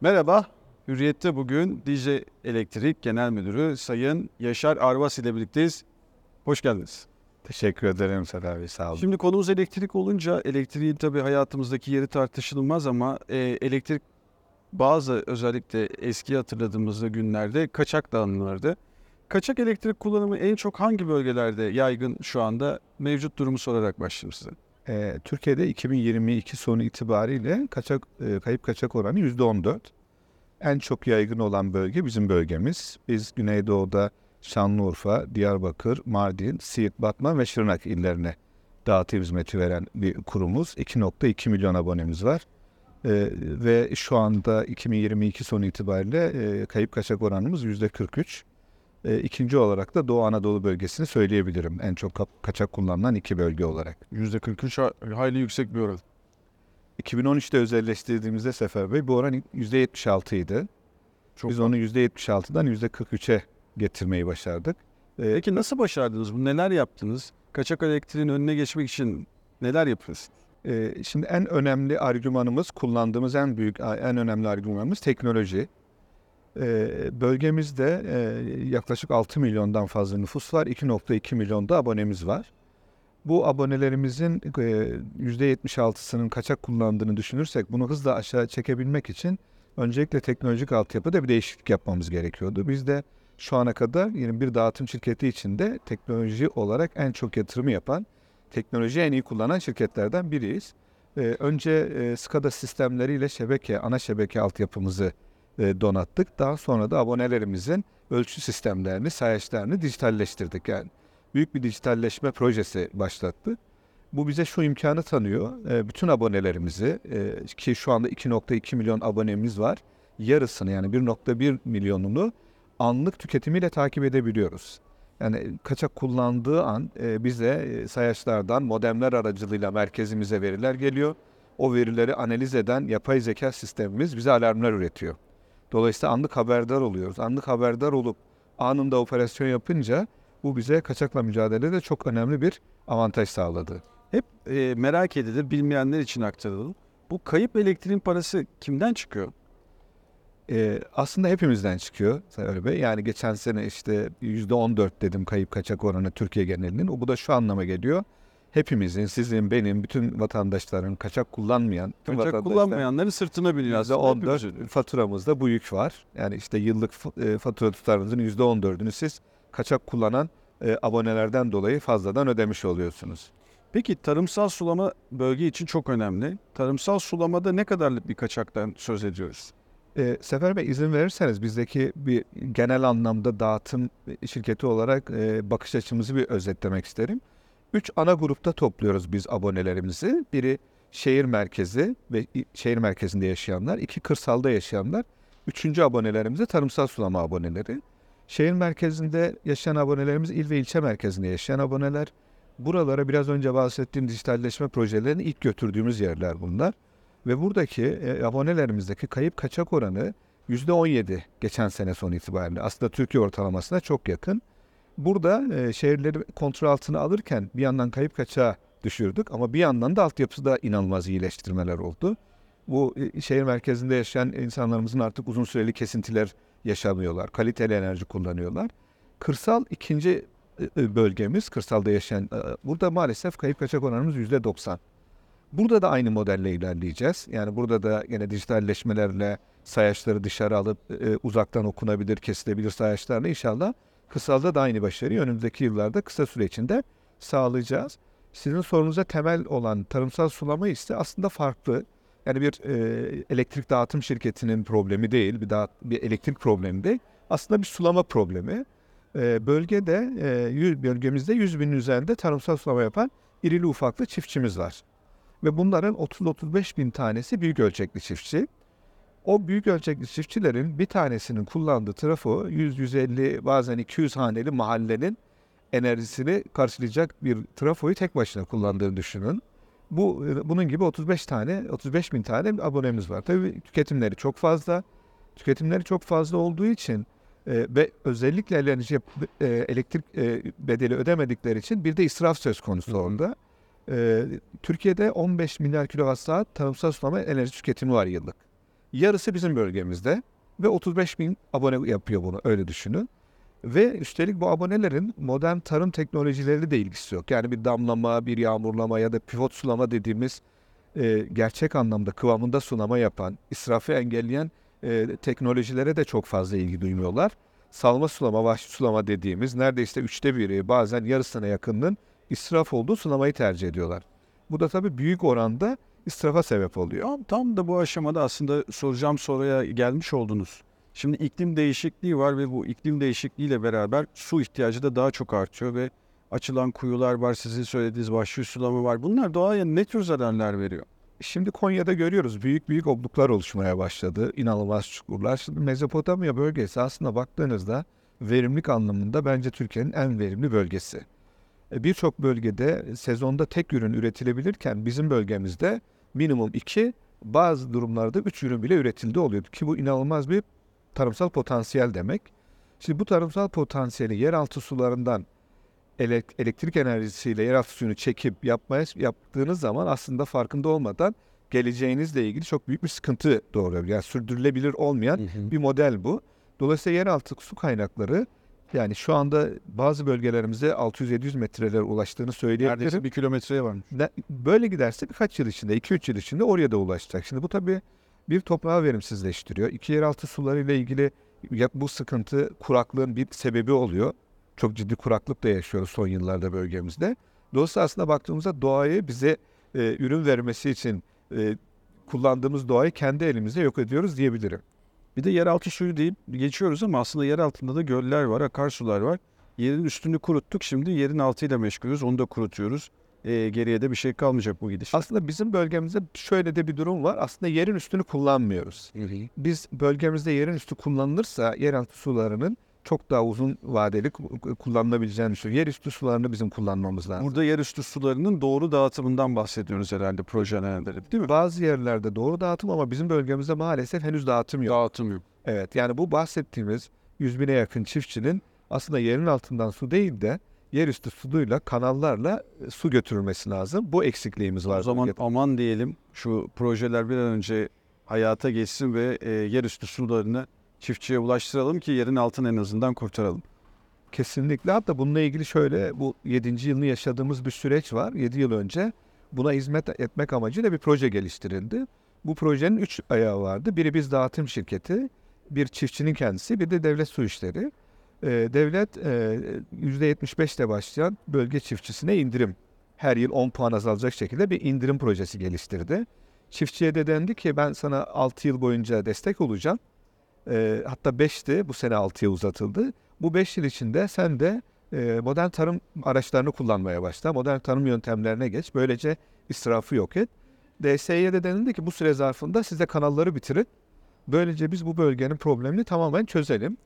Merhaba, Hürriyet'te bugün DJ Elektrik Genel Müdürü Sayın Yaşar Arvas ile birlikteyiz. Hoş geldiniz. Teşekkür ederim Sedat Bey, sağ olun. Şimdi konumuz elektrik olunca elektriğin tabii hayatımızdaki yeri tartışılmaz ama e, elektrik bazı özellikle eski hatırladığımızda günlerde kaçak dağınırlardı. Kaçak elektrik kullanımı en çok hangi bölgelerde yaygın şu anda mevcut durumu sorarak başlayayım size. Ee, Türkiye'de 2022 sonu itibariyle kaçak e, kayıp kaçak oranı %14. En çok yaygın olan bölge bizim bölgemiz. Biz Güneydoğu'da Şanlıurfa, Diyarbakır, Mardin, Siirt, Batman ve Şırnak illerine dağıtım hizmeti veren bir kurumuz. 2.2 milyon abonemiz var. Ee, ve şu anda 2022 sonu itibariyle e, kayıp kaçak oranımız %43. E, ikinci olarak da Doğu Anadolu bölgesini söyleyebilirim. En çok kaçak kullanılan iki bölge olarak. %43 ha- hayli yüksek bir oran. 2013'te özelleştirdiğimizde Sefer Bey bu oran %76 idi. Çok Biz onu %76'dan %43'e getirmeyi başardık. E, Peki nasıl başardınız bunu? Neler yaptınız? Kaçak elektriğin önüne geçmek için neler yapıyorsunuz? e, şimdi en önemli argümanımız, kullandığımız en büyük, en önemli argümanımız teknoloji. E, bölgemizde e, yaklaşık 6 milyondan fazla nüfus var, 2.2 milyonda abonemiz var. Bu abonelerimizin e, %76'sının kaçak kullandığını düşünürsek bunu hızla aşağı çekebilmek için öncelikle teknolojik altyapıda bir değişiklik yapmamız gerekiyordu. Biz de şu ana kadar yeni bir dağıtım şirketi içinde teknoloji olarak en çok yatırımı yapan, teknolojiyi en iyi kullanan şirketlerden biriyiz. E, önce e, SCADA sistemleriyle şebeke, ana şebeke altyapımızı e, donattık. Daha sonra da abonelerimizin ölçü sistemlerini, sayaçlarını dijitalleştirdik. Yani büyük bir dijitalleşme projesi başlattı. Bu bize şu imkanı tanıyor. E, bütün abonelerimizi e, ki şu anda 2.2 milyon abonemiz var. Yarısını yani 1.1 milyonunu anlık tüketimiyle takip edebiliyoruz. Yani kaçak kullandığı an e, bize e, sayaçlardan modemler aracılığıyla merkezimize veriler geliyor. O verileri analiz eden yapay zeka sistemimiz bize alarmlar üretiyor. Dolayısıyla anlık haberdar oluyoruz. Anlık haberdar olup anında operasyon yapınca bu bize kaçakla mücadelede çok önemli bir avantaj sağladı. Hep e, merak edilir, bilmeyenler için aktaralım. Bu kayıp elektriğin parası kimden çıkıyor? Ee, aslında hepimizden çıkıyor Sayın Bey. Yani geçen sene işte %14 dedim kayıp kaçak oranı Türkiye genelinin. Bu da şu anlama geliyor. Hepimizin, sizin, benim, bütün vatandaşların kaçak kullanmayan, Kaçak kullanmayanların sırtına biniyor aslında. %14 Hepimizin. faturamızda bu yük var. Yani işte yıllık e, fatura tutarınızın %14'ünü siz kaçak kullanan e, abonelerden dolayı fazladan ödemiş oluyorsunuz. Peki tarımsal sulama bölge için çok önemli. Tarımsal sulamada ne kadarlık bir kaçaktan söz ediyoruz? E, Sefer Bey izin verirseniz bizdeki bir genel anlamda dağıtım şirketi olarak e, bakış açımızı bir özetlemek isterim. Üç ana grupta topluyoruz biz abonelerimizi. Biri şehir merkezi ve şehir merkezinde yaşayanlar, iki kırsalda yaşayanlar. Üçüncü abonelerimiz de tarımsal sulama aboneleri. Şehir merkezinde yaşayan abonelerimiz il ve ilçe merkezinde yaşayan aboneler. Buralara biraz önce bahsettiğim dijitalleşme projelerini ilk götürdüğümüz yerler bunlar. Ve buradaki e, abonelerimizdeki kayıp kaçak oranı %17 geçen sene son itibariyle. Aslında Türkiye ortalamasına çok yakın. Burada e, şehirleri kontrol altına alırken bir yandan kayıp kaçağı düşürdük ama bir yandan da altyapıda inanılmaz iyileştirmeler oldu. Bu e, şehir merkezinde yaşayan insanlarımızın artık uzun süreli kesintiler yaşamıyorlar. Kaliteli enerji kullanıyorlar. Kırsal ikinci e, e, bölgemiz, kırsalda yaşayan, e, burada maalesef kayıp kaçak oranımız %90. Burada da aynı modelle ilerleyeceğiz. Yani burada da yine dijitalleşmelerle sayaçları dışarı alıp e, uzaktan okunabilir, kesilebilir sayaçlarla inşallah kısalda da aynı başarıyı önümüzdeki yıllarda kısa süre içinde sağlayacağız. Sizin sorunuza temel olan tarımsal sulama ise aslında farklı. Yani bir e, elektrik dağıtım şirketinin problemi değil, bir, dağıt, bir elektrik problemi değil. Aslında bir sulama problemi. E, bölgede, e, bölgemizde 100 binin üzerinde tarımsal sulama yapan irili ufaklı çiftçimiz var. Ve bunların 30-35 bin tanesi büyük ölçekli çiftçi. O büyük ölçekli çiftçilerin bir tanesinin kullandığı trafo 100-150 bazen 200 haneli mahallenin enerjisini karşılayacak bir trafoyu tek başına kullandığını düşünün. Bu bunun gibi 35 tane 35 bin tane abonemiz var. Tabii tüketimleri çok fazla. Tüketimleri çok fazla olduğu için e, ve özellikle enerji e, elektrik e, bedeli ödemedikleri için bir de israf söz konusu Hı hı. orada. E, Türkiye'de 15 milyar kilowatt saat tarımsal sulama enerji tüketimi var yıllık. Yarısı bizim bölgemizde ve 35 bin abone yapıyor bunu öyle düşünün. Ve üstelik bu abonelerin modern tarım teknolojileri de ilgisi yok. Yani bir damlama, bir yağmurlama ya da pivot sulama dediğimiz e, gerçek anlamda kıvamında sulama yapan, israfı engelleyen e, teknolojilere de çok fazla ilgi duymuyorlar. Salma sulama, vahşi sulama dediğimiz neredeyse üçte biri bazen yarısına yakınının israf olduğu sulamayı tercih ediyorlar. Bu da tabii büyük oranda israfa sebep oluyor. Tam, da bu aşamada aslında soracağım soruya gelmiş oldunuz. Şimdi iklim değişikliği var ve bu iklim değişikliğiyle beraber su ihtiyacı da daha çok artıyor ve açılan kuyular var, sizin söylediğiniz vahşi sulama var. Bunlar doğaya ne tür zararlar veriyor? Şimdi Konya'da görüyoruz büyük büyük obluklar oluşmaya başladı. İnanılmaz çukurlar. Şimdi Mezopotamya bölgesi aslında baktığınızda verimlilik anlamında bence Türkiye'nin en verimli bölgesi. E, Birçok bölgede sezonda tek ürün üretilebilirken bizim bölgemizde minimum iki, bazı durumlarda üç ürün bile üretildi oluyordu. Ki bu inanılmaz bir tarımsal potansiyel demek. Şimdi bu tarımsal potansiyeli yeraltı sularından elek- elektrik enerjisiyle yeraltı suyunu çekip yapmaya yaptığınız zaman aslında farkında olmadan geleceğinizle ilgili çok büyük bir sıkıntı doğuruyor. Yani sürdürülebilir olmayan bir model bu. Dolayısıyla yeraltı su kaynakları yani şu anda bazı bölgelerimizde 600-700 metrelere ulaştığını söyleyebilirim. Neredeyse bir kilometreye var. Ne- Böyle giderse birkaç yıl içinde, 2-3 yıl içinde oraya da ulaşacak. Şimdi bu tabii bir toprağı verimsizleştiriyor. İki yeraltı suları ile ilgili bu sıkıntı kuraklığın bir sebebi oluyor. Çok ciddi kuraklık da yaşıyoruz son yıllarda bölgemizde. Dolayısıyla aslında baktığımızda doğayı bize e, ürün vermesi için e, kullandığımız doğayı kendi elimizde yok ediyoruz diyebilirim. Bir de yeraltı suyu deyip geçiyoruz ama aslında yer altında da göller var, akarsular var. Yerin üstünü kuruttuk şimdi yerin altıyla meşgulüz. Onu da kurutuyoruz. Ee, geriye de bir şey kalmayacak bu gidiş. Aslında bizim bölgemizde şöyle de bir durum var. Aslında yerin üstünü kullanmıyoruz. Biz bölgemizde yerin üstü kullanılırsa yeraltı sularının çok daha uzun vadeli ku- kullanılabileceğini düşünüyorum. Yerüstü sularını bizim kullanmamız lazım. Burada yerüstü sularının doğru dağıtımından bahsediyoruz herhalde projelerinde değil mi? Bazı yerlerde doğru dağıtım ama bizim bölgemizde maalesef henüz dağıtım yok. Dağıtım yok. Evet yani bu bahsettiğimiz 100 bine yakın çiftçinin aslında yerin altından su değil de yerüstü suyla kanallarla e, su götürülmesi lazım. Bu eksikliğimiz var. O zaman bölgede. aman diyelim şu projeler bir an önce hayata geçsin ve e, yerüstü sularını çiftçiye ulaştıralım ki yerin altını en azından kurtaralım. Kesinlikle. Hatta bununla ilgili şöyle bu 7. yılını yaşadığımız bir süreç var. 7 yıl önce buna hizmet etmek amacıyla bir proje geliştirildi. Bu projenin 3 ayağı vardı. Biri biz dağıtım şirketi, bir çiftçinin kendisi, bir de devlet su işleri. Ee, devlet e, %75 ile başlayan bölge çiftçisine indirim. Her yıl 10 puan azalacak şekilde bir indirim projesi geliştirdi. Çiftçiye de dendi ki ben sana 6 yıl boyunca destek olacağım. Ee, hatta 5'ti bu sene 6'ya uzatıldı. Bu 5 yıl içinde sen de e, modern tarım araçlarını kullanmaya başla. Modern tarım yöntemlerine geç. Böylece israfı yok et. DSİ'ye de denildi ki bu süre zarfında size kanalları bitirin. Böylece biz bu bölgenin problemini tamamen çözelim.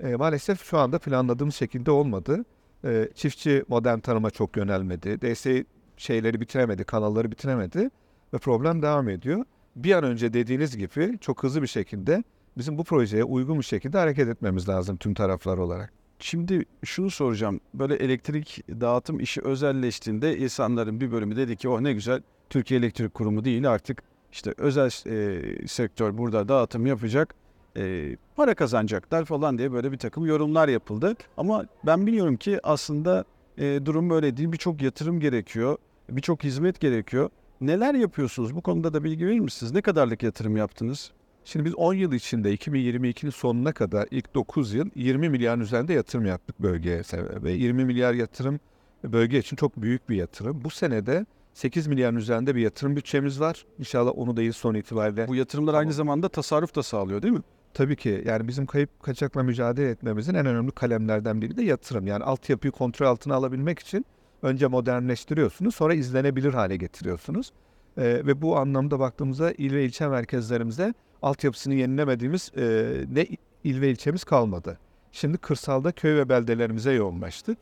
E, maalesef şu anda planladığımız şekilde olmadı. E, çiftçi modern tarıma çok yönelmedi. DSİ şeyleri bitiremedi, kanalları bitiremedi ve problem devam ediyor. Bir an önce dediğiniz gibi çok hızlı bir şekilde bizim bu projeye uygun bir şekilde hareket etmemiz lazım tüm taraflar olarak. Şimdi şunu soracağım. Böyle elektrik dağıtım işi özelleştiğinde insanların bir bölümü dedi ki oh ne güzel Türkiye Elektrik Kurumu değil artık işte özel e, sektör burada dağıtım yapacak e, para kazanacaklar falan diye böyle bir takım yorumlar yapıldı. Ama ben biliyorum ki aslında e, durum böyle değil. Birçok yatırım gerekiyor. Birçok hizmet gerekiyor. Neler yapıyorsunuz? Bu konuda da bilgi verir misiniz? Ne kadarlık yatırım yaptınız? Şimdi biz 10 yıl içinde 2022'nin sonuna kadar ilk 9 yıl 20 milyarın üzerinde yatırım yaptık bölgeye ve 20 milyar yatırım bölge için çok büyük bir yatırım. Bu senede 8 milyarın üzerinde bir yatırım bütçemiz var. İnşallah onu da yıl sonu itibariyle. Bu yatırımlar aynı zamanda tasarruf da sağlıyor değil mi? Tabii ki yani bizim kayıp kaçakla mücadele etmemizin en önemli kalemlerden biri de yatırım. Yani altyapıyı kontrol altına alabilmek için önce modernleştiriyorsunuz sonra izlenebilir hale getiriyorsunuz. Ee, ve bu anlamda baktığımızda il ve ilçe merkezlerimizde altyapısını yenilemediğimiz e, ne il ve ilçemiz kalmadı. Şimdi kırsalda köy ve beldelerimize yoğunlaştık.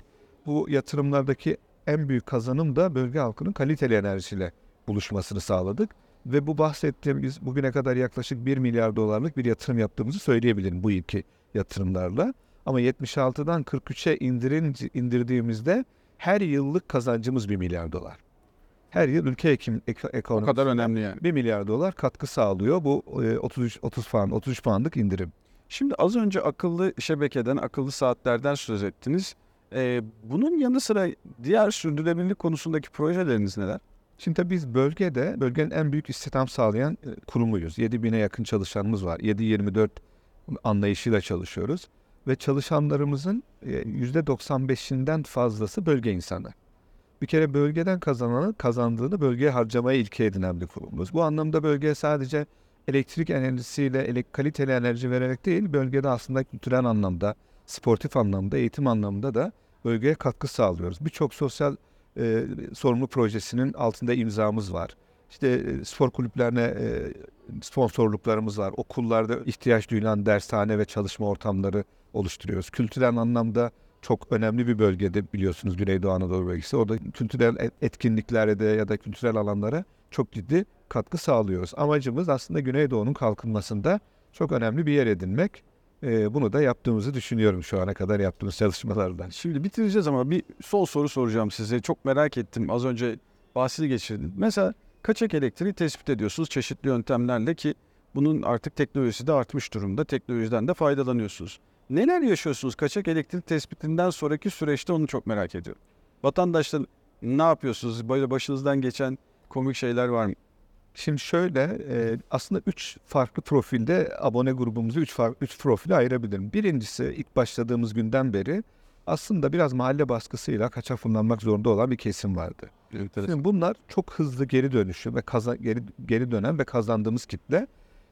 Bu yatırımlardaki en büyük kazanım da bölge halkının kaliteli enerjiyle buluşmasını sağladık. Ve bu bahsettiğimiz bugüne kadar yaklaşık 1 milyar dolarlık bir yatırım yaptığımızı söyleyebilirim bu ilki yatırımlarla. Ama 76'dan 43'e indirin, indirdiğimizde her yıllık kazancımız 1 milyar dolar. Her yıl ülke ekim, ek, O ekonomisine kadar önemli yani. 1 milyar dolar katkı sağlıyor bu e, 33 30 puan 33 puanlık indirim. Şimdi az önce akıllı şebekeden, akıllı saatlerden söz ettiniz. Ee, bunun yanı sıra diğer sürdürülebilirlik konusundaki projeleriniz neler? Şimdi tabii biz bölgede bölgenin en büyük istihdam sağlayan e, kurumuyuz. 7000'e yakın çalışanımız var. 7-24 anlayışıyla çalışıyoruz. Ve çalışanlarımızın e, %95'inden fazlası bölge insanı. Bir kere bölgeden kazananı kazandığını bölgeye harcamaya ilke edinen bir kurumuz. Bu anlamda bölgeye sadece elektrik enerjisiyle kaliteli enerji vererek değil, bölgede aslında kültürel anlamda, sportif anlamda, eğitim anlamda da bölgeye katkı sağlıyoruz. Birçok sosyal e, sorumlu projesinin altında imzamız var. İşte e, spor kulüplerine e, sponsorluklarımız var. Okullarda ihtiyaç duyulan dershane ve çalışma ortamları oluşturuyoruz. Kültürel anlamda çok önemli bir bölgede biliyorsunuz Güneydoğu Anadolu bölgesi. Orada kültürel et- etkinliklere de ya da kültürel alanlara çok ciddi katkı sağlıyoruz. Amacımız aslında Güneydoğu'nun kalkınmasında çok önemli bir yer edinmek. E, bunu da yaptığımızı düşünüyorum şu ana kadar yaptığımız çalışmalardan. Şimdi bitireceğiz ama bir son soru soracağım size. Çok merak ettim. Az önce bahsi geçirdin. Mesela kaçak elektriği tespit ediyorsunuz çeşitli yöntemlerle ki bunun artık teknolojisi de artmış durumda. Teknolojiden de faydalanıyorsunuz. Neler yaşıyorsunuz kaçak elektrik tespitinden sonraki süreçte onu çok merak ediyorum. Vatandaşlar ne yapıyorsunuz? Böyle başınızdan geçen komik şeyler var mı? Şimdi şöyle e, aslında üç farklı profilde abone grubumuzu üç farklı üç profile ayırabilirim. Birincisi ilk başladığımız günden beri aslında biraz mahalle baskısıyla kaçak kullanmak zorunda olan bir kesim vardı. Şimdi bunlar çok hızlı geri dönüşü ve kaza, geri, geri dönen ve kazandığımız kitle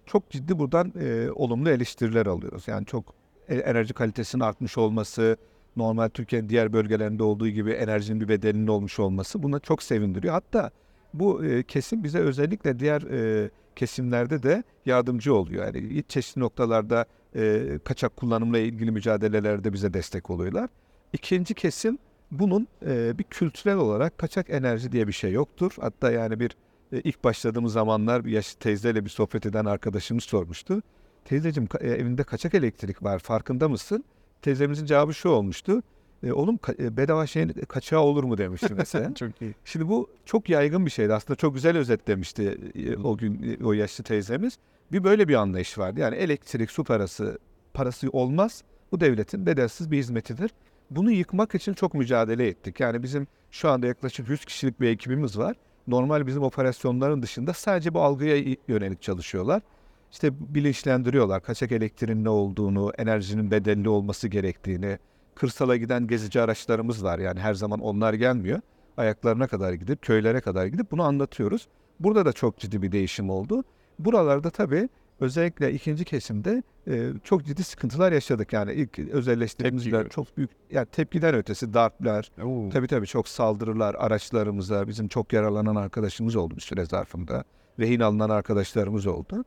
çok ciddi buradan e, olumlu eleştiriler alıyoruz. Yani çok enerji kalitesinin artmış olması, normal Türkiye'nin diğer bölgelerinde olduğu gibi enerjinin bir bedelinin olmuş olması buna çok sevindiriyor. Hatta bu e, kesim bize özellikle diğer e, kesimlerde de yardımcı oluyor. Yani çeşitli noktalarda e, kaçak kullanımla ilgili mücadelelerde bize destek oluyorlar. İkinci kesim bunun e, bir kültürel olarak kaçak enerji diye bir şey yoktur. Hatta yani bir e, ilk başladığımız zamanlar bir yaşlı teyzeyle bir sohbet eden arkadaşımız sormuştu. Teyzeciğim e, evinde kaçak elektrik var farkında mısın? Teyzemizin cevabı şu olmuştu. E, oğlum e, bedava şeyin kaçağı olur mu demişti mesela. çok iyi. Şimdi bu çok yaygın bir şeydi. Aslında çok güzel özetlemişti e, o gün e, o yaşlı teyzemiz. Bir böyle bir anlayış vardı. Yani elektrik, su parası parası olmaz. Bu devletin bedelsiz bir hizmetidir. Bunu yıkmak için çok mücadele ettik. Yani bizim şu anda yaklaşık 100 kişilik bir ekibimiz var. Normal bizim operasyonların dışında sadece bu algıya yönelik çalışıyorlar. İşte bilinçlendiriyorlar kaçak elektriğin ne olduğunu, enerjinin bedelli olması gerektiğini. Kırsala giden gezici araçlarımız var. Yani her zaman onlar gelmiyor ayaklarına kadar gidip köylere kadar gidip bunu anlatıyoruz. Burada da çok ciddi bir değişim oldu. Buralarda tabii özellikle ikinci kesimde e, çok ciddi sıkıntılar yaşadık. Yani ilk özelleştirdiğimiz Tepki yer gör- çok büyük yani tepkiden ötesi darplar, Oo. tabii tabii çok saldırılar araçlarımıza, bizim çok yaralanan arkadaşımız oldu bir süre zarfında. Rehin alınan arkadaşlarımız oldu.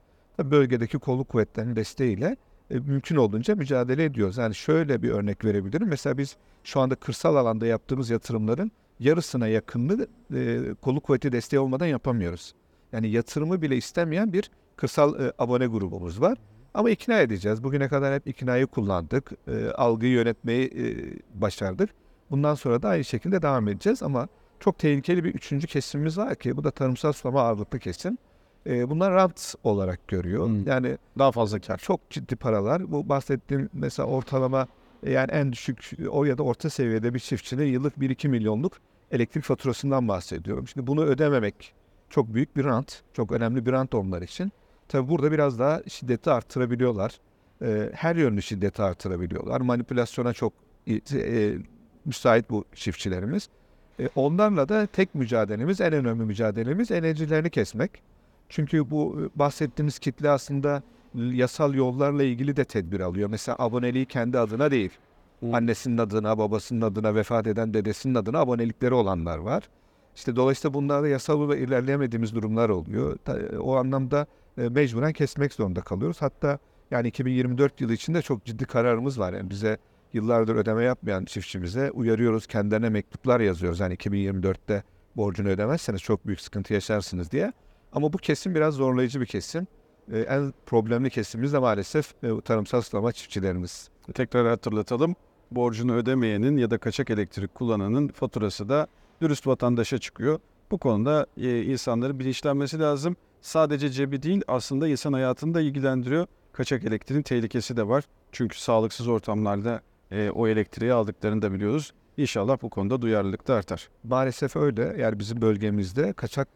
Bölgedeki kolluk kuvvetlerinin desteğiyle e, mümkün olduğunca mücadele ediyoruz. Yani şöyle bir örnek verebilirim. Mesela biz şu anda kırsal alanda yaptığımız yatırımların yarısına yakınını e, kolluk kuvveti desteği olmadan yapamıyoruz. Yani yatırımı bile istemeyen bir kırsal e, abone grubumuz var. Ama ikna edeceğiz. Bugüne kadar hep iknayı kullandık. E, algıyı yönetmeyi e, başardık. Bundan sonra da aynı şekilde devam edeceğiz ama çok tehlikeli bir üçüncü kesimimiz var ki bu da tarımsal sulama ağırlıklı kesim. E, bunlar rant olarak görüyor. Hmm. Yani Daha fazla kar. çok ciddi paralar. Bu bahsettiğim mesela ortalama e, yani en düşük o ya da orta seviyede bir çiftçinin yıllık 1-2 milyonluk elektrik faturasından bahsediyorum. Şimdi bunu ödememek çok büyük bir rant. Çok önemli bir rant onlar için. Tabi burada biraz daha şiddeti arttırabiliyorlar. E, her yönlü şiddeti arttırabiliyorlar. Manipülasyona çok e, müsait bu çiftçilerimiz. E, onlarla da tek mücadelemiz, en önemli mücadelemiz enerjilerini kesmek. Çünkü bu bahsettiğimiz kitle aslında yasal yollarla ilgili de tedbir alıyor. Mesela aboneliği kendi adına değil. Annesinin adına, babasının adına, vefat eden dedesinin adına abonelikleri olanlar var. İşte dolayısıyla bunlarda yasal olarak ilerleyemediğimiz durumlar oluyor. O anlamda mecburen kesmek zorunda kalıyoruz. Hatta yani 2024 yılı içinde çok ciddi kararımız var. Yani bize yıllardır ödeme yapmayan çiftçimize uyarıyoruz. Kendilerine mektuplar yazıyoruz. Yani 2024'te borcunu ödemezseniz çok büyük sıkıntı yaşarsınız diye. Ama bu kesim biraz zorlayıcı bir kesim. Ee, en problemli kesimimiz de maalesef e, tarımsal sulama çiftçilerimiz. Tekrar hatırlatalım. Borcunu ödemeyenin ya da kaçak elektrik kullananın faturası da dürüst vatandaşa çıkıyor. Bu konuda e, insanların bilinçlenmesi lazım. Sadece cebi değil aslında insan hayatını da ilgilendiriyor. Kaçak elektriğin tehlikesi de var. Çünkü sağlıksız ortamlarda e, o elektriği aldıklarını da biliyoruz. İnşallah bu konuda duyarlılık da artar. Maalesef öyle. Yani bizim bölgemizde kaçak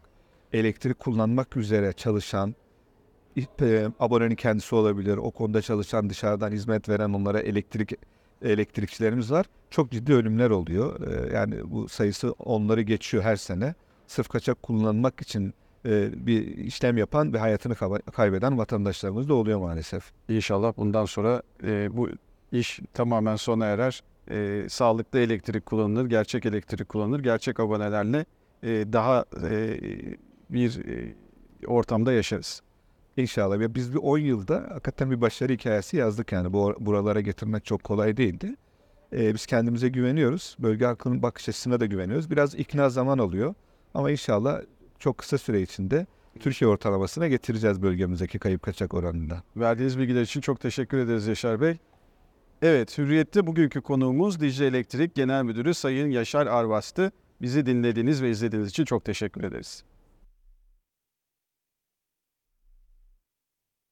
elektrik kullanmak üzere çalışan abonenin kendisi olabilir. O konuda çalışan dışarıdan hizmet veren onlara elektrik elektrikçilerimiz var. Çok ciddi ölümler oluyor. E, yani bu sayısı onları geçiyor her sene. Sırf kaçak kullanmak için e, bir işlem yapan ve hayatını kaybeden vatandaşlarımız da oluyor maalesef. İnşallah bundan sonra e, bu iş tamamen sona erer. E, sağlıklı elektrik kullanılır, gerçek elektrik kullanılır. Gerçek abonelerle daha bir e, ortamda yaşarız. İnşallah. Ve biz bir 10 yılda hakikaten bir başarı hikayesi yazdık yani. Bu buralara getirmek çok kolay değildi. Ee, biz kendimize güveniyoruz. Bölge halkının bakış açısına da güveniyoruz. Biraz ikna zaman alıyor. Ama inşallah çok kısa süre içinde Türkiye ortalamasına getireceğiz bölgemizdeki kayıp kaçak oranında. Verdiğiniz bilgiler için çok teşekkür ederiz Yaşar Bey. Evet, Hürriyet'te bugünkü konuğumuz Dicle Elektrik Genel Müdürü Sayın Yaşar Arvas'tı. Bizi dinlediğiniz ve izlediğiniz için çok teşekkür ederiz.